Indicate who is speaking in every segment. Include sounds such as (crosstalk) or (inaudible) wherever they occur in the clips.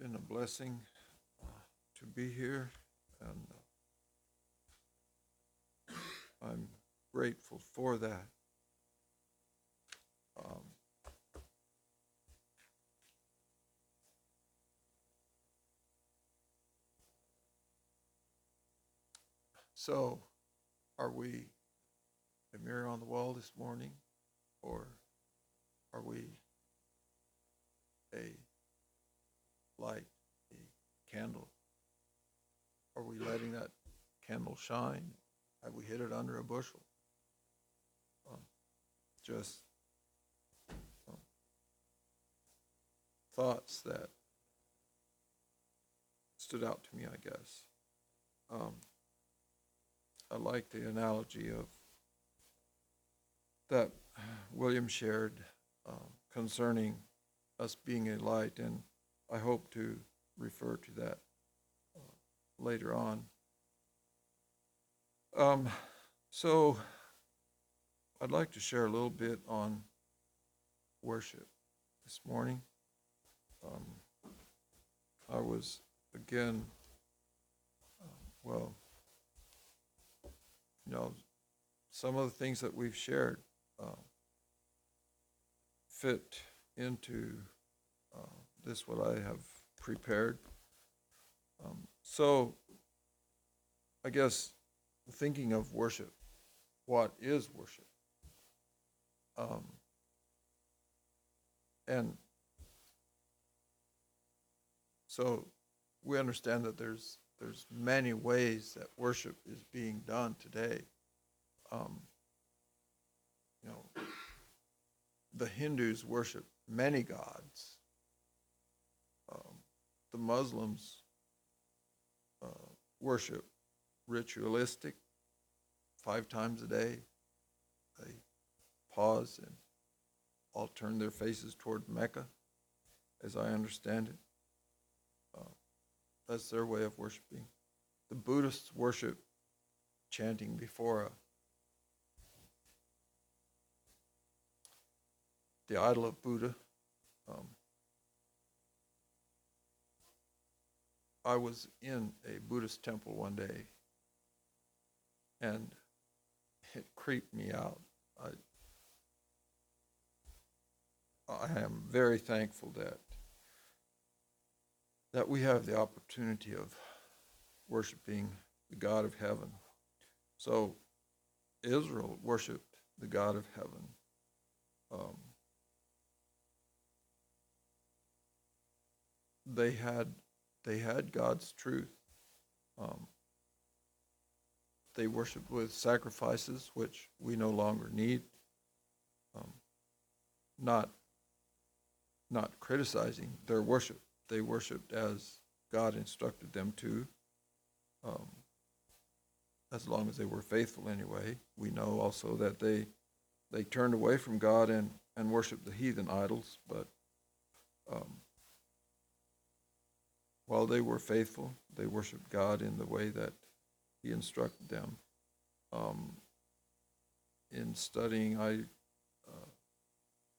Speaker 1: been a blessing uh, to be here, and uh, I'm grateful for that. Um, So, are we a mirror on the wall this morning, or are we a light, a candle? Are we letting that candle shine? Have we hid it under a bushel? Um, Just um, thoughts that stood out to me, I guess. Um, I like the analogy of that William shared um, concerning us being a light, and I hope to refer to that uh, later on. Um, so, I'd like to share a little bit on worship this morning. Um, I was again, uh, well, you know, some of the things that we've shared uh, fit into this what I have prepared. Um, so, I guess thinking of worship, what is worship? Um, and so we understand that there's there's many ways that worship is being done today. Um, you know, the Hindus worship many gods. The Muslims uh, worship ritualistic five times a day. They pause and all turn their faces toward Mecca, as I understand it. Uh, that's their way of worshiping. The Buddhists worship chanting before a, the idol of Buddha. Um, I was in a Buddhist temple one day, and it creeped me out. I, I am very thankful that that we have the opportunity of worshiping the God of heaven. So Israel worshiped the God of heaven. Um, they had they had God's truth. Um, they worshiped with sacrifices, which we no longer need. Um, not not criticizing their worship they worshiped as God instructed them to, um, as long as they were faithful anyway. We know also that they they turned away from God and, and worshiped the heathen idols, but um, while they were faithful, they worshiped God in the way that He instructed them. Um, in studying, I, uh,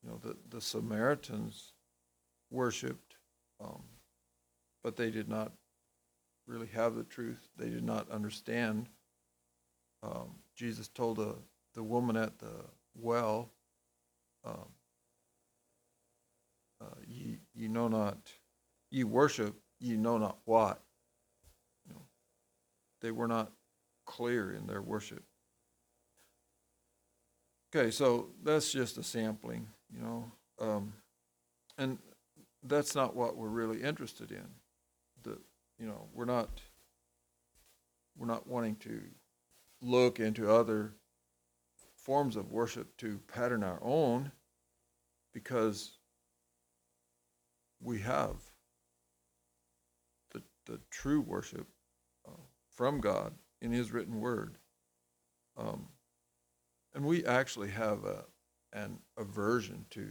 Speaker 1: you know, the, the Samaritans worshipped um, but they did not really have the truth. They did not understand. Um, Jesus told the, the woman at the well, um, uh, ye, ye know not, ye worship, ye know not what. You know, they were not clear in their worship. Okay, so that's just a sampling, you know. Um, and that's not what we're really interested in. The, you know, we're not, we're not wanting to look into other forms of worship to pattern our own because we have the true worship uh, from God in His written word. Um, and we actually have a, an aversion to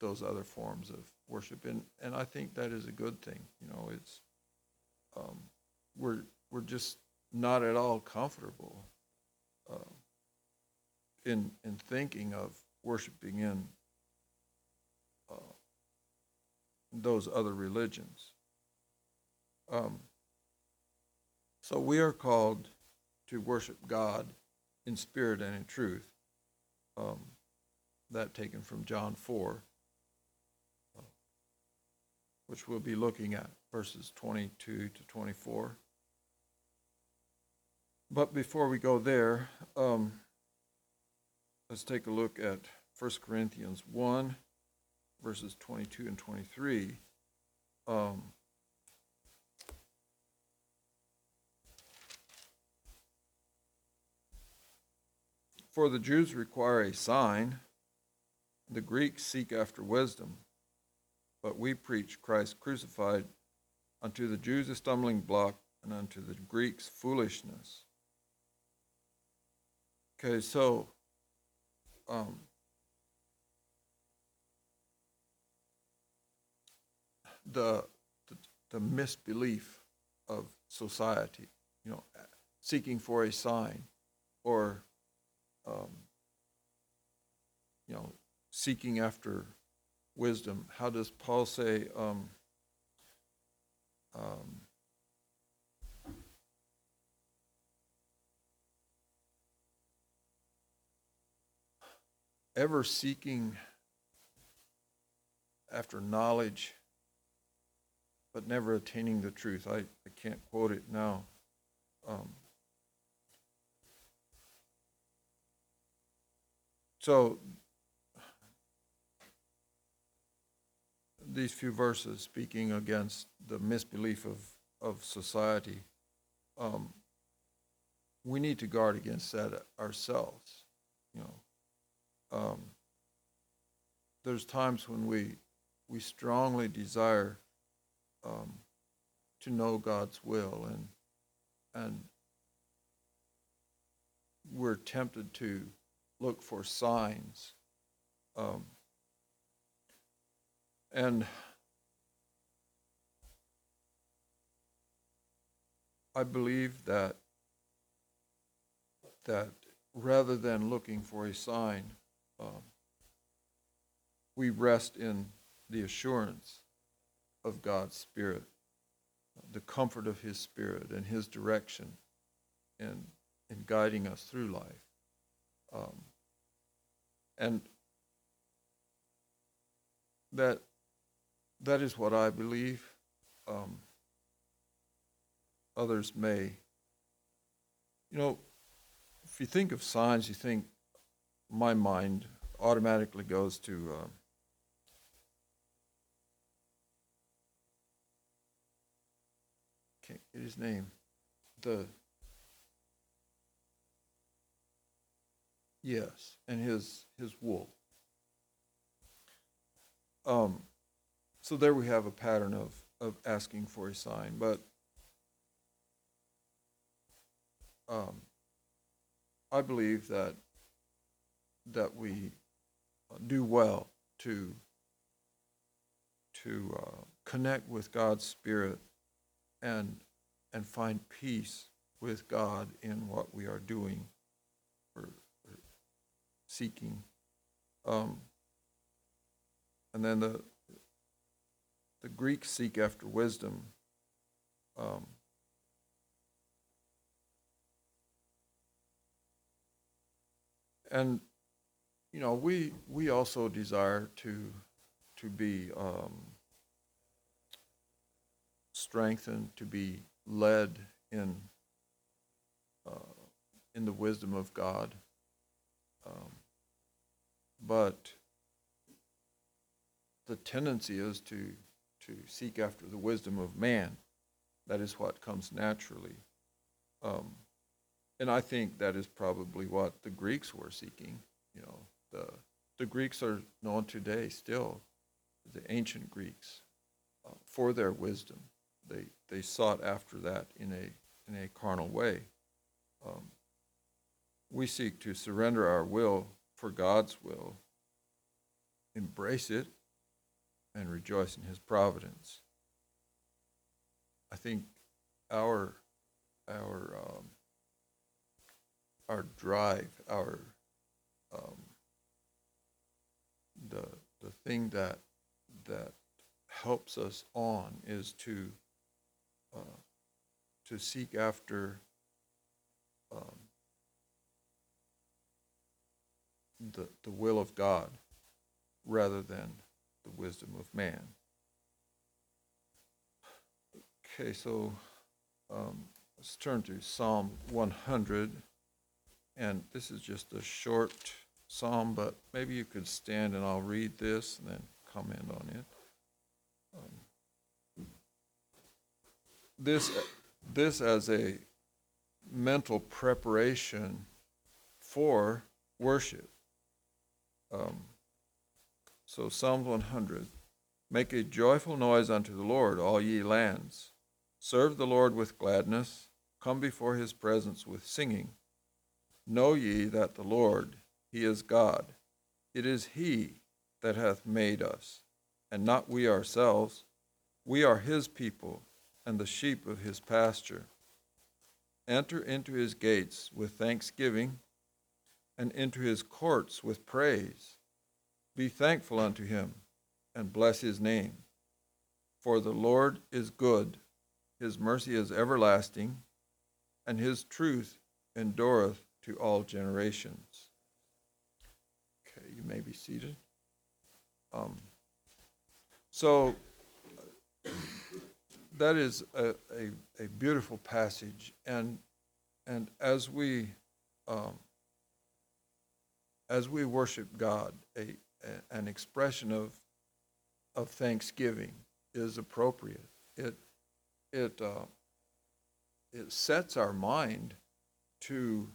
Speaker 1: those other forms of worship, and, and I think that is a good thing. You know, it's um, we're we're just not at all comfortable uh, in in thinking of worshiping in uh, those other religions. Um, so we are called to worship God in spirit and in truth. Um, that taken from John 4, uh, which we'll be looking at, verses 22 to 24. But before we go there, um, let's take a look at 1 Corinthians 1, verses 22 and 23. Um, For the Jews require a sign, the Greeks seek after wisdom, but we preach Christ crucified, unto the Jews a stumbling block, and unto the Greeks foolishness. Okay, so um, the, the the misbelief of society, you know, seeking for a sign, or um, you know, seeking after wisdom. How does Paul say? Um, um, ever seeking after knowledge, but never attaining the truth. I, I can't quote it now. Um, so, these few verses speaking against the misbelief of, of society, um, we need to guard against that ourselves. You know, um, there's times when we we strongly desire um, to know God's will and and we're tempted to look for signs um, and I believe that that rather than looking for a sign, um, we rest in the assurance of God's Spirit, the comfort of His Spirit and His direction in, in guiding us through life. Um, and that that is what I believe. Um, others may. You know, if you think of signs, you think my mind automatically goes to um, can't get his name. The yes, and his his wool. Um, so there we have a pattern of of asking for a sign, but um, I believe that that we do well to to uh, connect with God's Spirit and and find peace with God in what we are doing seeking. Um, and then the the Greeks seek after wisdom. Um, and you know we we also desire to to be um, strengthened to be led in uh, in the wisdom of God um, but the tendency is to to seek after the wisdom of man that is what comes naturally um, and I think that is probably what the Greeks were seeking. You know, the the Greeks are known today still, the ancient Greeks, uh, for their wisdom. They they sought after that in a in a carnal way. Um, we seek to surrender our will for God's will, embrace it, and rejoice in His providence. I think our our um, our drive, our um, the the thing that that helps us on is to uh, to seek after um, the, the will of God rather than the wisdom of man. Okay, so um, let's turn to Psalm 100. And this is just a short psalm, but maybe you could stand and I'll read this and then comment on it. Um, this, this as a mental preparation for worship. Um, so Psalm 100 Make a joyful noise unto the Lord, all ye lands. Serve the Lord with gladness. Come before his presence with singing. Know ye that the Lord, he is God. It is he that hath made us, and not we ourselves. We are his people, and the sheep of his pasture. Enter into his gates with thanksgiving, and into his courts with praise. Be thankful unto him, and bless his name. For the Lord is good, his mercy is everlasting, and his truth endureth to all generations. Okay, you may be seated. Um, so that is a, a, a, beautiful passage, and and as we um, as we worship God, a, a, an expression of of thanksgiving is appropriate. It it uh, it sets our mind to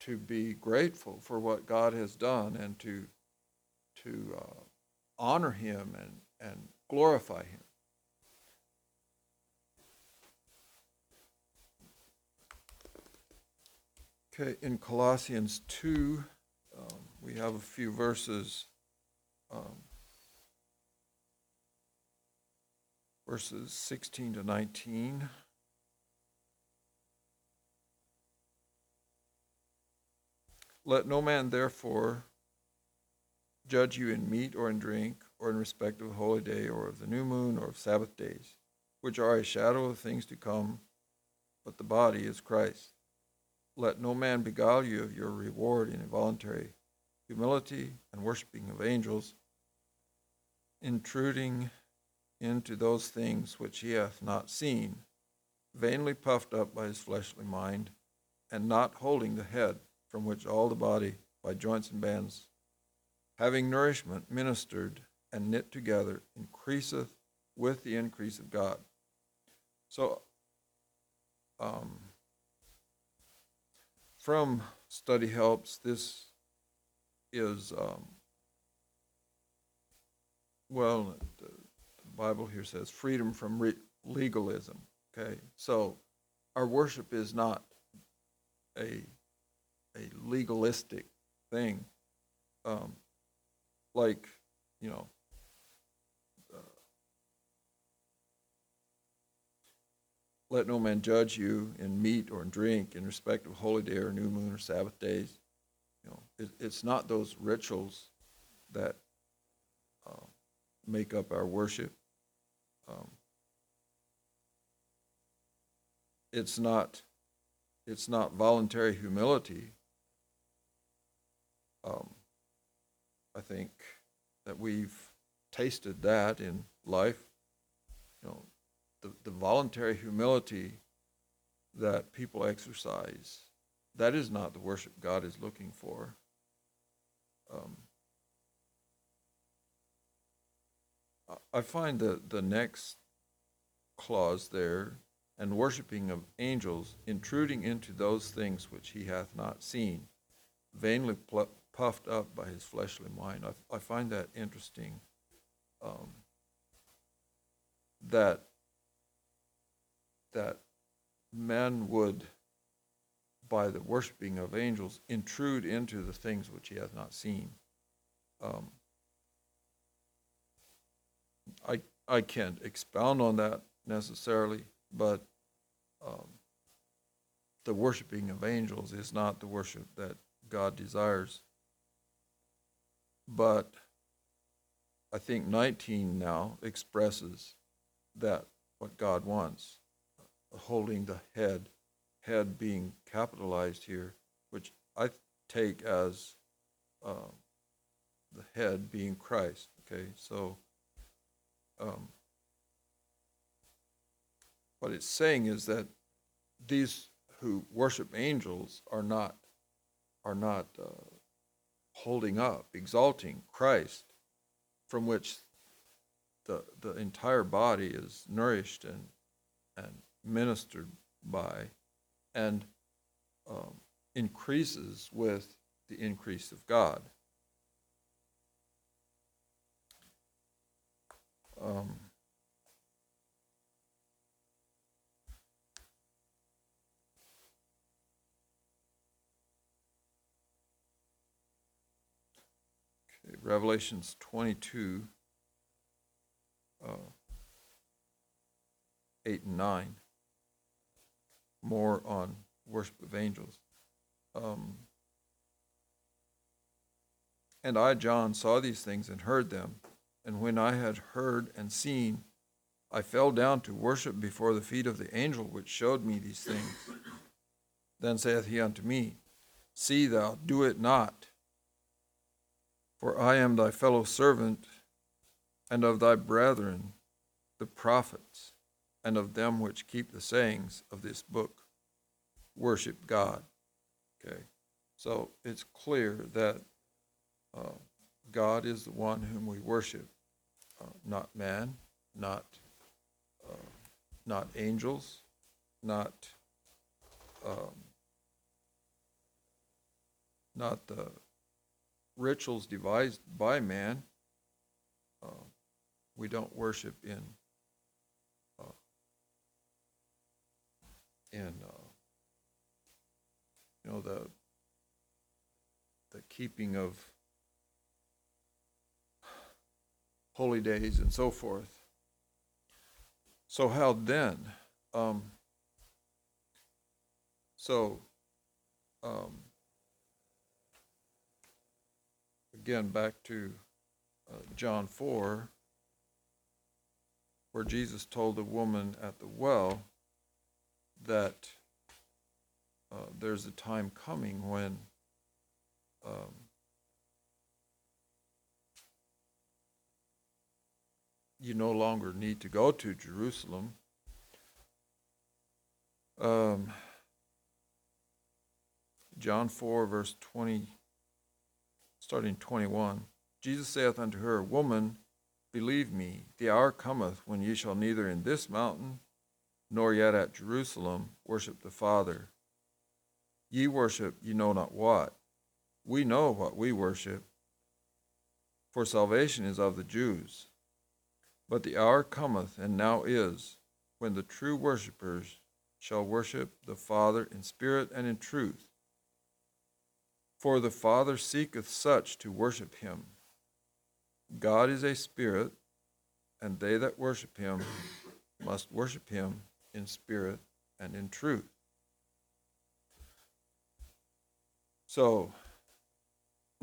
Speaker 1: to be grateful for what God has done and to to uh, honor Him and and glorify Him. Okay, in Colossians 2, um, we have a few verses, um, verses 16 to 19. Let no man therefore judge you in meat or in drink, or in respect of a holy day, or of the new moon, or of Sabbath days, which are a shadow of things to come, but the body is Christ. Let no man beguile you of your reward in involuntary humility and worshiping of angels, intruding into those things which he hath not seen, vainly puffed up by his fleshly mind, and not holding the head, from which all the body, by joints and bands, having nourishment ministered and knit together, increaseth with the increase of God. So, um, from Study Helps, this is, um, well, the, the, Bible here says freedom from re- legalism. Okay, so our worship is not a a legalistic thing, um, like you know Let no man judge you in meat or in drink, in respect of holy day or new moon or Sabbath days. You know, it, it's not those rituals that uh, make up our worship. Um, it's not. It's not voluntary humility. Um, I think that we've tasted that in life. You know, the, the voluntary humility that people exercise, that is not the worship God is looking for. Um, I find that the next clause there, and worshiping of angels, intruding into those things which he hath not seen, vainly pl- puffed up by his fleshly mind. I, I find that interesting. Um, that that men would, by the worshiping of angels, intrude into the things which he hath not seen. Um, I I can't expound on that necessarily, but um, the worshiping of angels is not the worship that God desires. But I think 19 now expresses that what God wants, holding the head, head being capitalized here, which I take as um, the head being Christ. Okay, so um, what it's saying is that these who worship angels are not are not uh, holding up, exalting Christ, from which the the entire body is nourished and and ministered by, and um, increases with the increase of God. Um, okay, Revelations 22, uh, 8 and 9, more on worship of angels. Um, and I, John, saw these things and heard them. And when I had heard and seen, I fell down to worship before the feet of the angel which showed me these things. Then saith he unto me, See thou do it not, for I am thy fellow servant, and of thy brethren, the prophets, and of them which keep the sayings of this book. Worship God. Okay, so it's clear that uh, God is the one whom we worship, uh, not man, not uh, not angels, not um, not the rituals devised by man. Uh, we don't worship in in uh, you know the the keeping of holy days and so forth. So how then? Um, so um, again, back to uh, John four, where Jesus told the woman at the well that uh, there's a time coming when um, you no longer need to go to Jerusalem. Um, John 4, verse 20, starting 21. Jesus saith unto her, Woman, believe me, the hour cometh when ye shall neither in this mountain nor yet at Jerusalem worship the Father. Ye worship ye know not what. We know what we worship, for salvation is of the Jews. But the hour cometh, and now is, when the true worshippers shall worship the Father in spirit and in truth. For the Father seeketh such to worship him. God is a spirit, and they that worship him must worship him in spirit and in truth. So, (clears throat)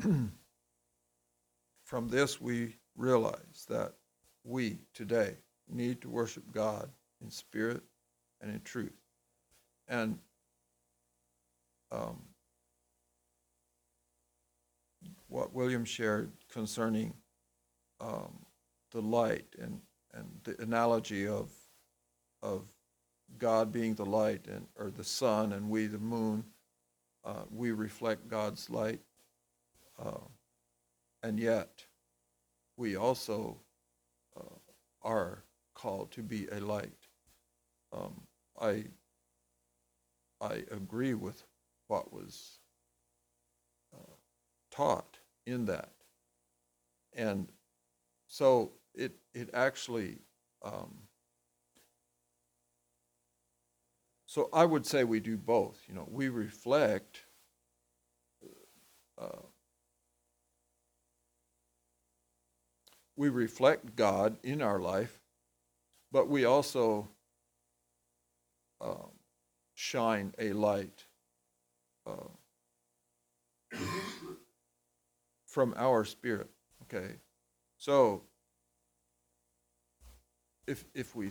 Speaker 1: from this, we realize that we today need to worship God in spirit and in truth. And um, what William shared concerning um, the light and, and the analogy of, of God being the light and or the sun and we the moon, uh, we reflect God's light, uh, and yet we also uh, are called to be a light. Um, I I agree with what was uh, taught in that, and so it it actually. Um, so I would say we do both. You know, we reflect. Uh, we reflect God in our life, but we also um, shine a light uh, from our spirit. Okay, so if if we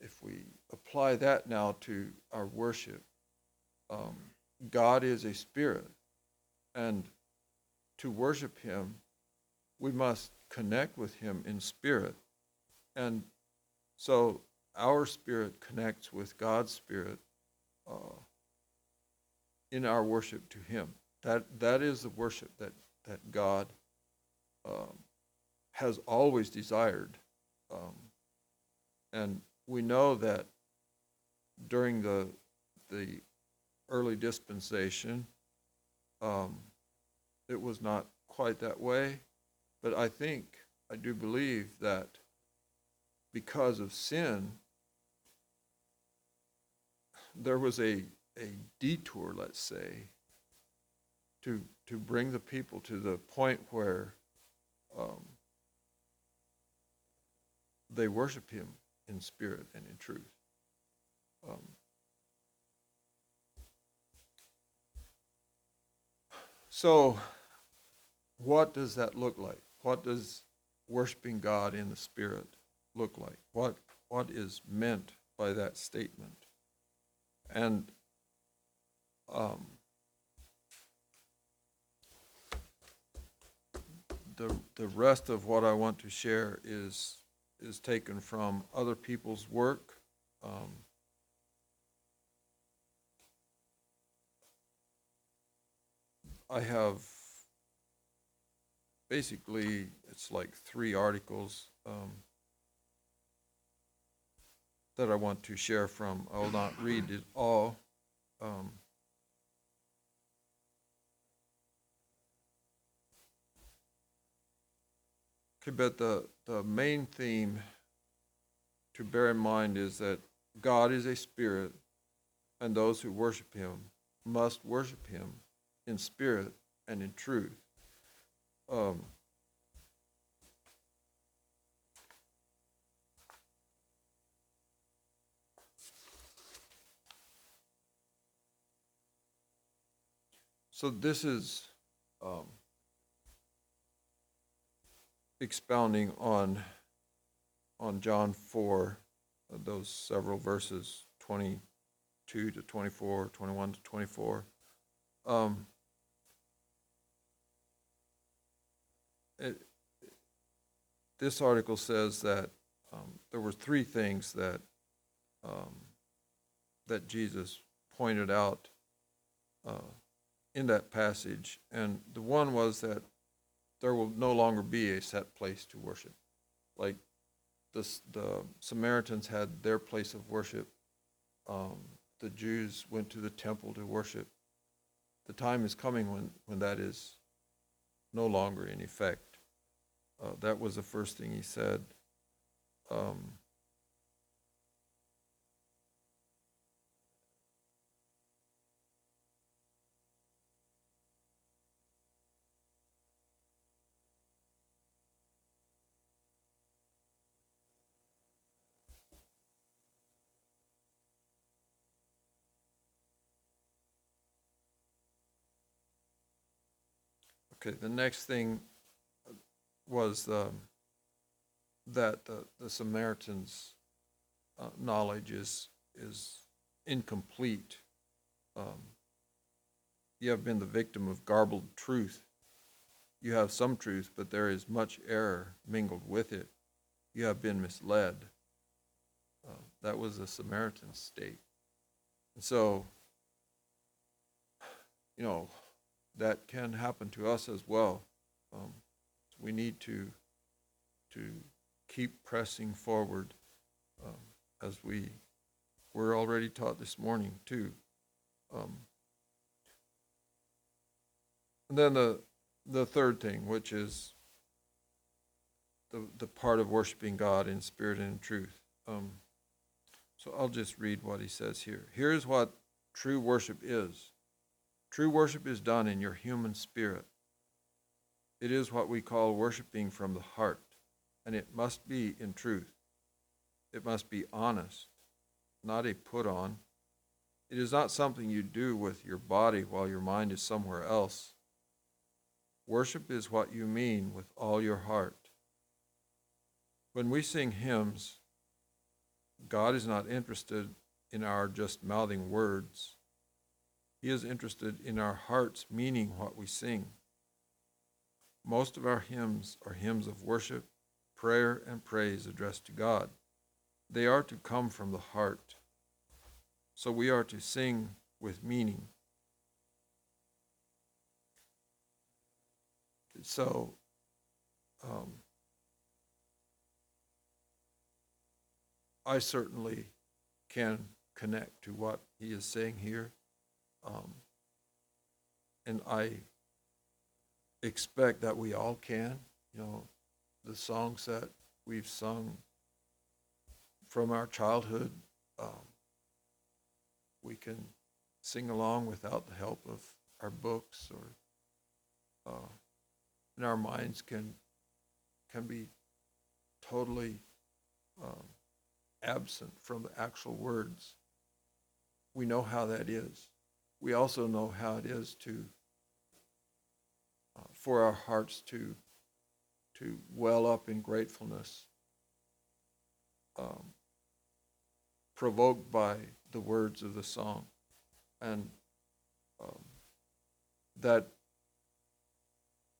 Speaker 1: if we apply that now to our worship, um, God is a spirit, and to worship Him, we must connect with Him in spirit, and so our spirit connects with God's spirit uh, in our worship to Him. That that is the worship that that God um, has always desired, um, and we know that during the the early dispensation, um, it was not quite that way, but I think I do believe that because of sin, there was a a detour, let's say, to to bring the people to the point where um, they worship Him in spirit and in truth. Um, so, what does that look like? What does worshiping God in the spirit look like? What what is meant by that statement? And um, the the rest of what I want to share is is taken from other people's work. Um, I have basically it's like three articles um, that I want to share from. I will not read it all. Um, Okay, but the, the main theme to bear in mind is that God is a spirit, and those who worship him must worship him in spirit and in truth. Um, so this is um, expounding on on John 4, uh, those several verses 22 to 24, 21 to 24. Um, it, this article says that um, there were three things that um, that Jesus pointed out uh, in that passage, and the one was that there will no longer be a set place to worship. Like the, the Samaritans had their place of worship. Um, the Jews went to the temple to worship. The time is coming when, when that is no longer in effect. Uh, that was the first thing he said. Um, Okay, the next thing was um, that the, the Samaritan's uh, knowledge is is incomplete. Um, you have been the victim of garbled truth. You have some truth, but there is much error mingled with it. You have been misled. Uh, that was the Samaritan state. And so, you know, that can happen to us as well. Um, we need to to keep pressing forward, um, as we were already taught this morning too. Um, and then the the third thing, which is the the part of worshiping God in spirit and in truth. Um, so I'll just read what he says here. Here's what true worship is. True worship is done in your human spirit. It is what we call worshiping from the heart, and it must be in truth. It must be honest, not a put on. It is not something you do with your body while your mind is somewhere else. Worship is what you mean with all your heart. When we sing hymns, God is not interested in our just mouthing words. He is interested in our hearts meaning what we sing. Most of our hymns are hymns of worship, prayer, and praise addressed to God. They are to come from the heart. So we are to sing with meaning. So, um, I certainly can connect to what he is saying here. Um, and I expect that we all can. You know, the songs that we've sung from our childhood, um, we can sing along without the help of our books or, uh, and our minds can can be totally um, absent from the actual words. We know how that is. We also know how it is to uh, for our hearts to to well up in gratefulness, um, provoked by the words of the song, and um, that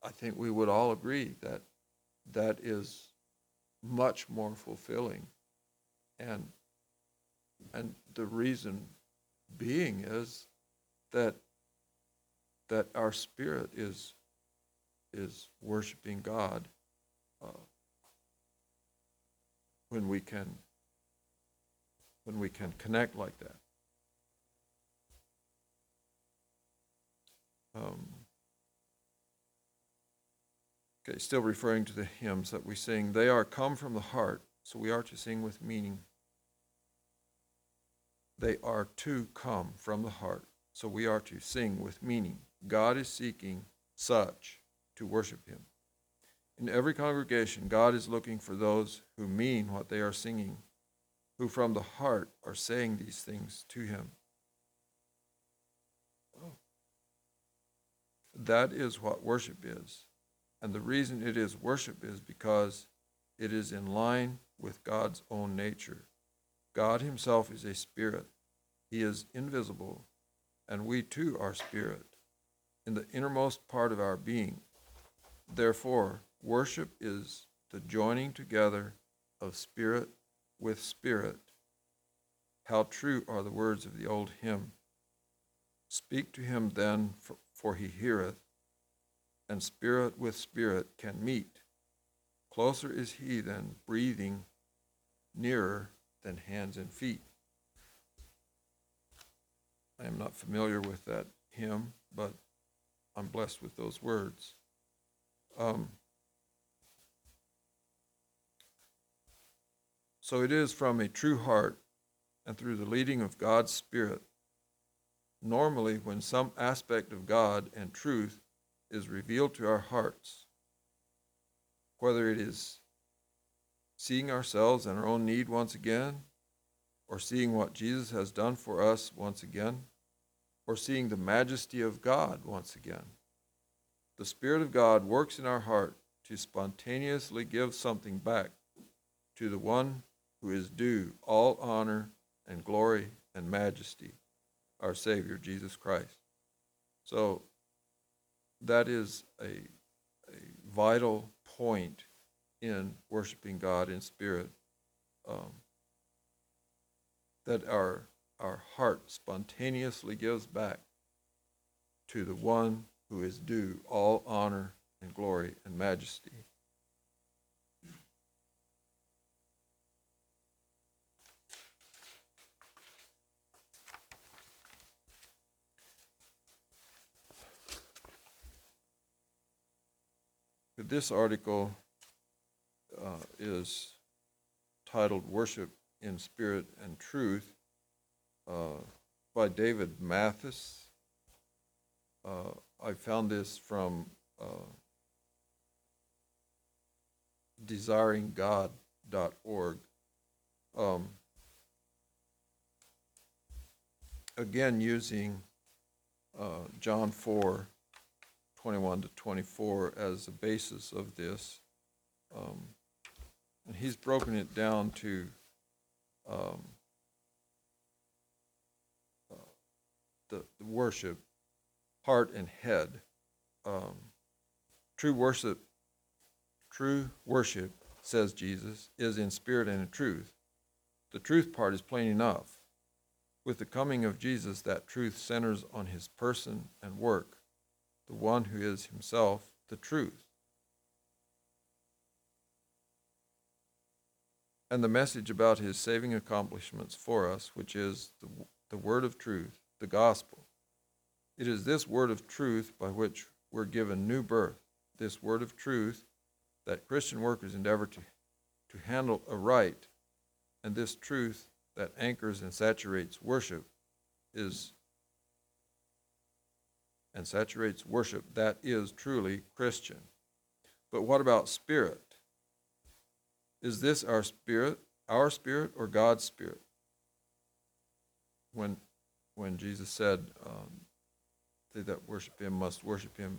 Speaker 1: I think we would all agree that that is much more fulfilling. And and the reason being is that that our spirit is is worshiping God uh, when we can when we can connect like that. Um, okay, still referring to the hymns that we sing. They are come from the heart, so we are to sing with meaning. They are to come from the heart, so we are to sing with meaning. God is seeking such to worship him. In every congregation, God is looking for those who mean what they are singing, who from the heart are saying these things to him. That is what worship is. And the reason it is worship is because it is in line with God's own nature. God Himself is a spirit, He is invisible, and we too are spirit, in the innermost part of our being. Therefore, worship is the joining together of spirit with spirit. How true are the words of the old hymn! Speak to him then, for he heareth, and spirit with spirit can meet. Closer is he than breathing, nearer than hands and feet. I am not familiar with that hymn, but I'm blessed with those words. Um, so it is from a true heart and through the leading of God's Spirit. Normally, when some aspect of God and truth is revealed to our hearts, whether it is seeing ourselves and our own need once again, or seeing what Jesus has done for us once again, or seeing the majesty of God once again. The Spirit of God works in our heart to spontaneously give something back to the one who is due all honor and glory and majesty, our Savior, Jesus Christ. So that is a, a vital point in worshiping God in spirit. Um, that our, our heart spontaneously gives back to the one who is due all honor and glory and majesty. This article uh, is titled Worship in Spirit and Truth uh, by David Mathis. Uh, I found this from uh, desiringgod.org. Um, again, using uh, John 4 21 to 24 as the basis of this. Um, and he's broken it down to um, uh, the, the worship, heart and head. Um, true worship, true worship, says Jesus, is in spirit and in truth. The truth part is plain enough. With the coming of Jesus, that truth centers on his person and work, the one who is himself the truth. And the message about his saving accomplishments for us, which is the, the word of truth, the gospel. It is this word of truth by which we're given new birth, this word of truth that Christian workers endeavor to, to handle aright, and this truth that anchors and saturates worship is and saturates worship that is truly Christian. But what about spirit? Is this our spirit, our spirit, or God's spirit? When, when Jesus said, um, "They that worship Him must worship Him,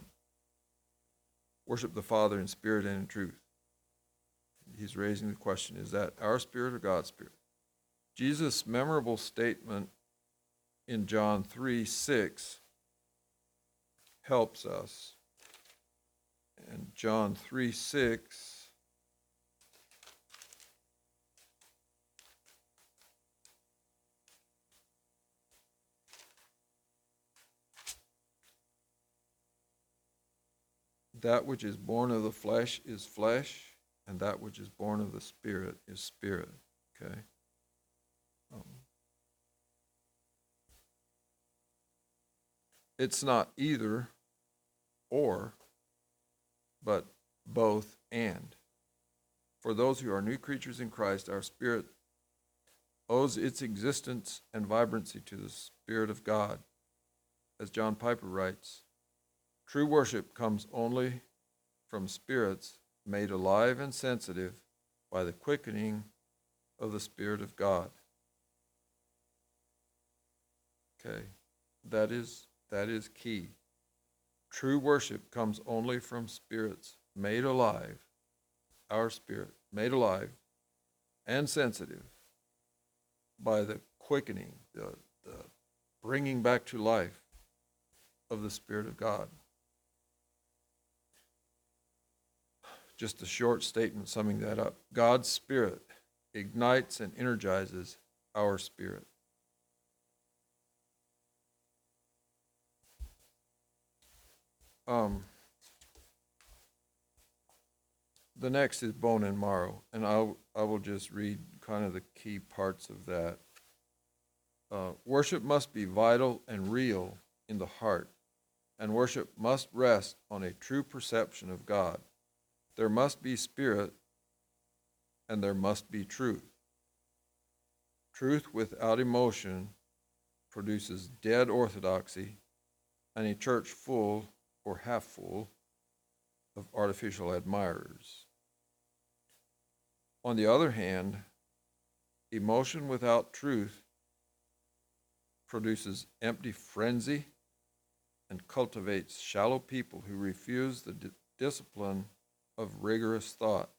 Speaker 1: worship the Father in spirit and in truth." He's raising the question: Is that our spirit or God's spirit? Jesus' memorable statement in John 3 6 helps us. And John 3 6. That which is born of the flesh is flesh, and that which is born of the spirit is spirit. Okay? Um, it's not either or, but both and. For those who are new creatures in Christ, our spirit owes its existence and vibrancy to the Spirit of God. As John Piper writes, true worship comes only from spirits made alive and sensitive by the quickening of the Spirit of God. Okay, that is that is key. True worship comes only from spirits made alive, our spirit made alive and sensitive by the quickening, the, the bringing back to life of the Spirit of God. Just a short statement summing that up. God's Spirit ignites and energizes our spirit. Um, the next is bone and marrow, and I'll, I will just read kind of the key parts of that. Uh, worship must be vital and real in the heart, and worship must rest on a true perception of God. There must be spirit, and there must be truth. Truth without emotion produces dead orthodoxy and a church full or half full of artificial admirers. On the other hand, emotion without truth produces empty frenzy and cultivates shallow people who refuse the di- discipline of rigorous thought.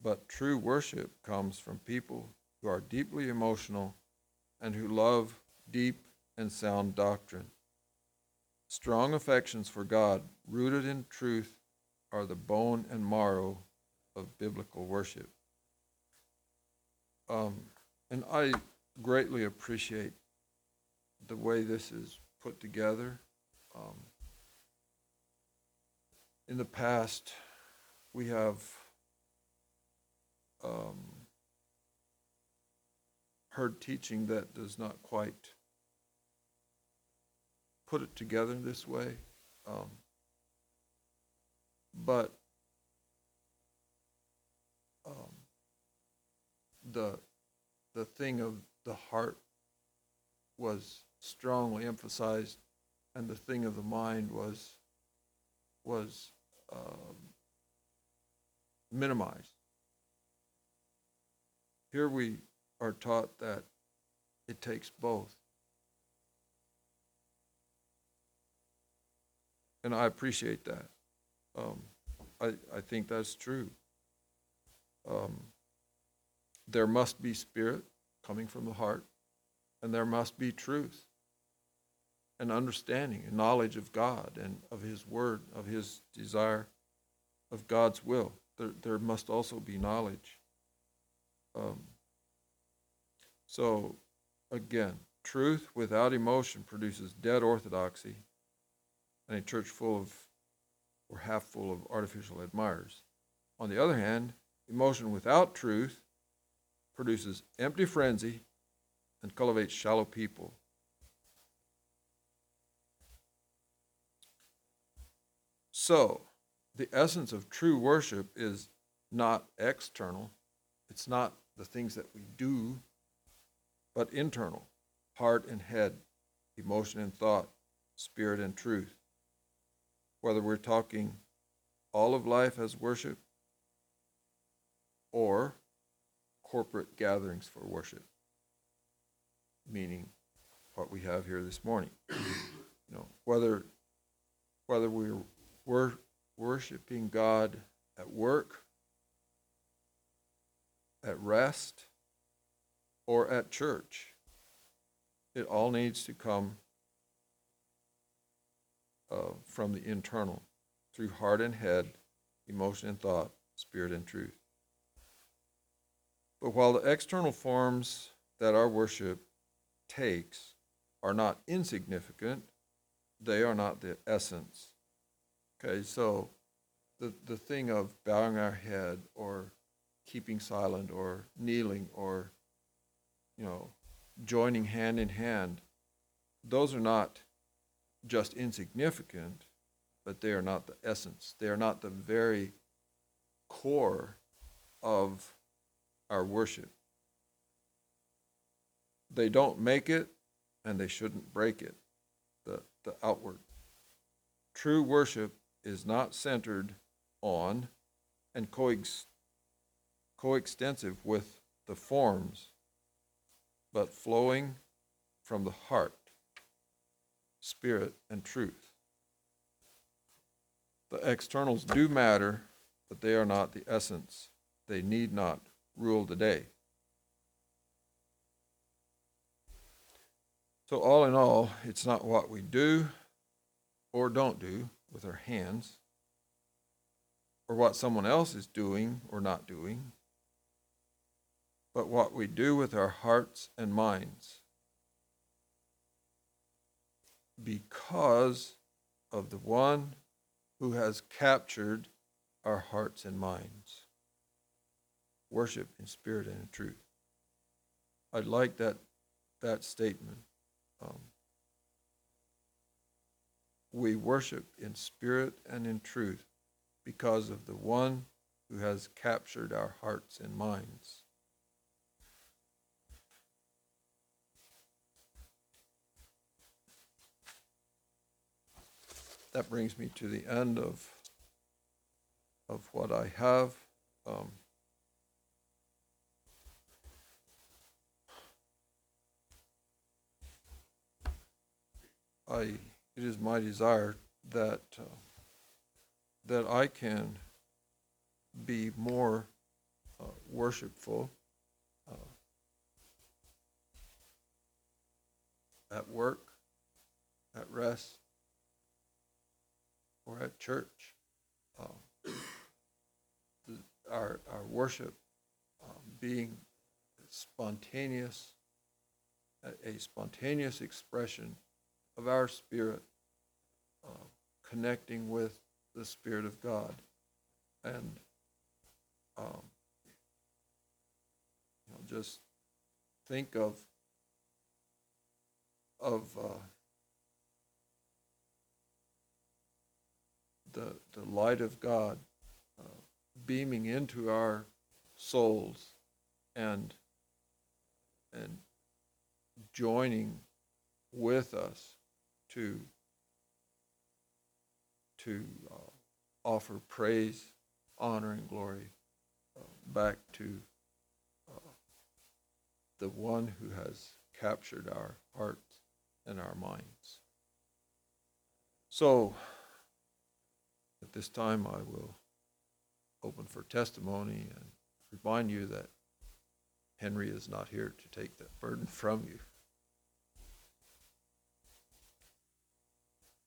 Speaker 1: But true worship comes from people who are deeply emotional and who love deep and sound doctrine. Strong affections for God, rooted in truth, are the bone and marrow of biblical worship. Um, and I greatly appreciate the way this is put together. Um, in the past, we have um, heard teaching that does not quite put it together this way. Um, but um, the the thing of the heart was strongly emphasized, and the thing of the mind was was um. Here we are taught that it takes both. And I appreciate that. Um, I, I think that's true. Um, there must be spirit coming from the heart, and there must be truth and understanding and knowledge of God and of His Word, of His desire, of God's will. There, there must also be knowledge. Um, so, again, truth without emotion produces dead orthodoxy and a church full of, or half full of artificial admirers. On the other hand, emotion without truth produces empty frenzy and cultivates shallow people. So, the essence of true worship is not external, it's not the things that we do, but internal heart and head, emotion and thought, spirit and truth. Whether we're talking all of life as worship or corporate gatherings for worship, meaning what we have here this morning. (coughs) You know, whether whether we're, we're worshiping God at work, at rest, or at church, it all needs to come uh, from the internal, through heart and head, emotion and thought, spirit and truth. But while the external forms that our worship takes are not insignificant, they are not the essence. Okay, so the, the thing of bowing our head or keeping silent or kneeling or, you know, joining hand in hand, those are not just insignificant, but they are not the essence. They are not the very core of our worship. They don't make it, and they shouldn't break it, the, the outward. True worship is not centered on and coex- coextensive with the forms, but flowing from the heart, spirit, and truth. The externals do matter, but they are not the essence. They need not rule the day. So, all in all, it's not what we do or don't do with our hands, or what someone else is doing or not doing, but what we do with our hearts and minds. Because of the one who has captured our hearts and minds. Worship in spirit and in truth. I'd like that, that statement. Um, we worship in spirit and in truth because of the one who has captured our hearts and minds. That brings me to the end of, of what I have. Um, I, it is my desire that, uh, that I can be more uh, worshipful uh, at work, at rest, or at church. The, our, our worship um, being spontaneous, a spontaneous expression of our spirit uh, connecting with the Spirit of God. And um, you know, just think of of uh, the the light of God uh, beaming into our souls and and joining with us to to uh, offer praise, honor, and glory uh, back to uh, the one who has captured our hearts and our minds. So, at this time, I will open for testimony and remind you that Henry is not here to take that burden from you.